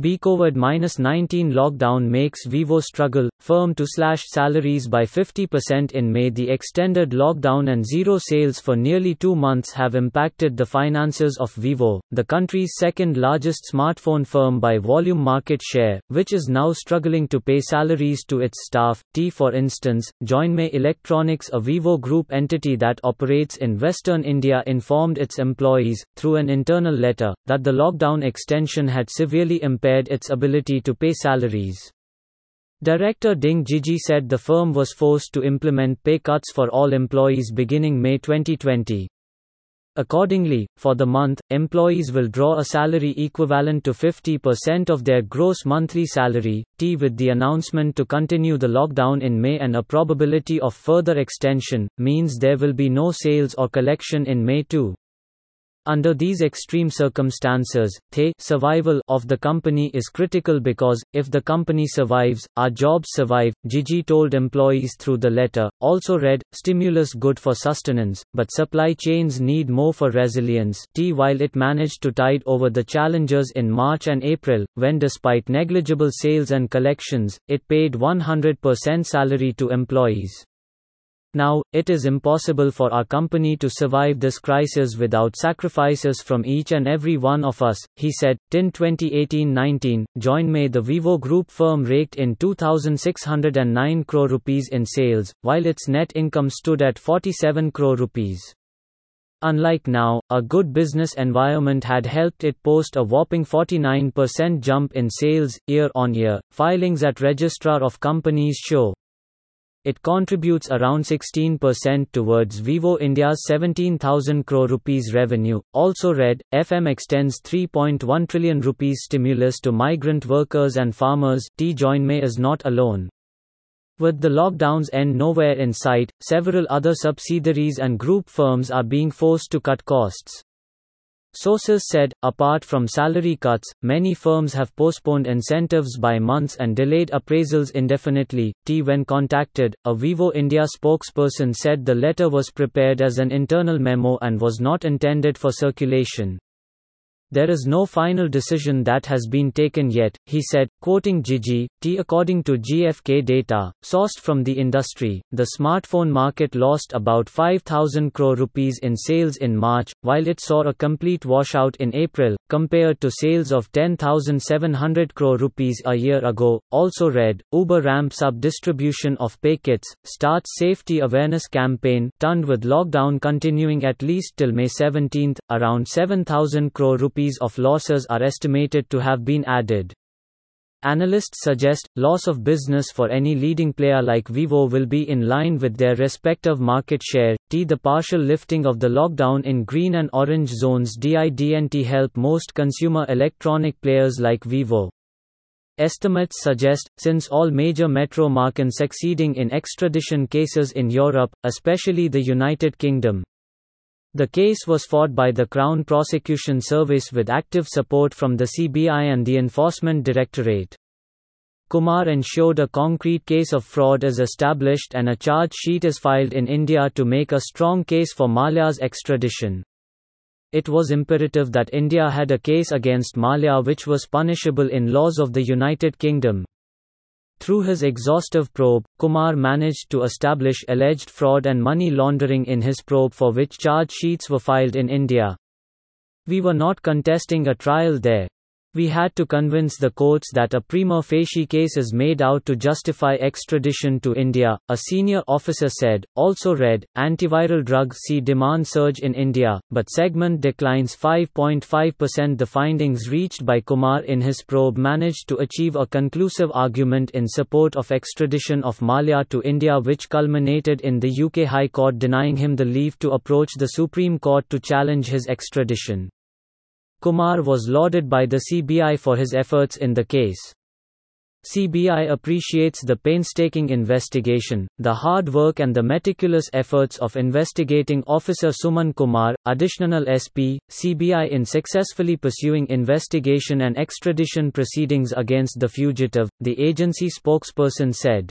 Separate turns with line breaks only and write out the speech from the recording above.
B COVID-19 lockdown makes Vivo struggle, firm to slash salaries by 50% in May The extended lockdown and zero sales for nearly two months have impacted the finances of Vivo, the country's second largest smartphone firm by volume market share, which is now struggling to pay salaries to its staff. T for instance, Joinmay Electronics a Vivo group entity that operates in western India informed its employees, through an internal letter, that the lockdown extension had severely impaired impaired its ability to pay salaries. Director Ding Jiji said the firm was forced to implement pay cuts for all employees beginning May 2020. Accordingly, for the month, employees will draw a salary equivalent to 50% of their gross monthly salary. T with the announcement to continue the lockdown in May and a probability of further extension means there will be no sales or collection in May too. Under these extreme circumstances, the survival of the company is critical because, if the company survives, our jobs survive, Gigi told employees through the letter. Also read, stimulus good for sustenance, but supply chains need more for resilience. T while it managed to tide over the challenges in March and April, when despite negligible sales and collections, it paid 100% salary to employees. Now, it is impossible for our company to survive this crisis without sacrifices from each and every one of us, he said. In 2018-19, Joinmay the Vivo Group firm raked in 2,609 crore rupees in sales, while its net income stood at 47 crore rupees. Unlike now, a good business environment had helped it post a whopping 49% jump in sales, year on year, filings at Registrar of Companies show. It contributes around 16% towards Vivo India's 17,000 crore rupees revenue. Also read, FM extends 3.1 trillion rupees stimulus to migrant workers and farmers. T Joinmay is not alone. With the lockdowns end nowhere in sight, several other subsidiaries and group firms are being forced to cut costs. Sources said, apart from salary cuts, many firms have postponed incentives by months and delayed appraisals indefinitely. T. When contacted, a Vivo India spokesperson said the letter was prepared as an internal memo and was not intended for circulation. There is no final decision that has been taken yet, he said, quoting Jijie, T. According to GfK data, sourced from the industry, the smartphone market lost about 5,000 crore rupees in sales in March, while it saw a complete washout in April, compared to sales of 10,700 crore rupees a year ago. Also read, Uber ramps up distribution of pay kits, starts safety awareness campaign, turned with lockdown continuing at least till May 17, around 7,000 crore rupees rupees of losses are estimated to have been added. Analysts suggest, loss of business for any leading player like Vivo will be in line with their respective market share. T. The partial lifting of the lockdown in green and orange zones didn't help most consumer electronic players like Vivo. Estimates suggest, since all major metro markets succeeding in extradition cases in Europe, especially the United Kingdom, the case was fought by the Crown Prosecution Service with active support from the CBI and the Enforcement Directorate. Kumar ensured a concrete case of fraud is established and a charge sheet is filed in India to make a strong case for Mallya's extradition. It was imperative that India had a case against Mallya which was punishable in laws of the United Kingdom. Through his exhaustive probe, Kumar managed to establish alleged fraud and money laundering in his probe for which charge sheets were filed in India. We were not contesting a trial there. We had to convince the courts that a prima facie case is made out to justify extradition to India, a senior officer said. Also read, antiviral drugs see demand surge in India, but segment declines 5.5%. The findings reached by Kumar in his probe managed to achieve a conclusive argument in support of extradition of Mallya to India, which culminated in the UK High Court denying him the leave to approach the Supreme Court to challenge his extradition. Kumar was lauded by the CBI for his efforts in the case. CBI appreciates the painstaking investigation, the hard work and the meticulous efforts of investigating Officer Suman Kumar, additional SP, CBI in successfully pursuing investigation and extradition proceedings against the fugitive, the agency spokesperson said.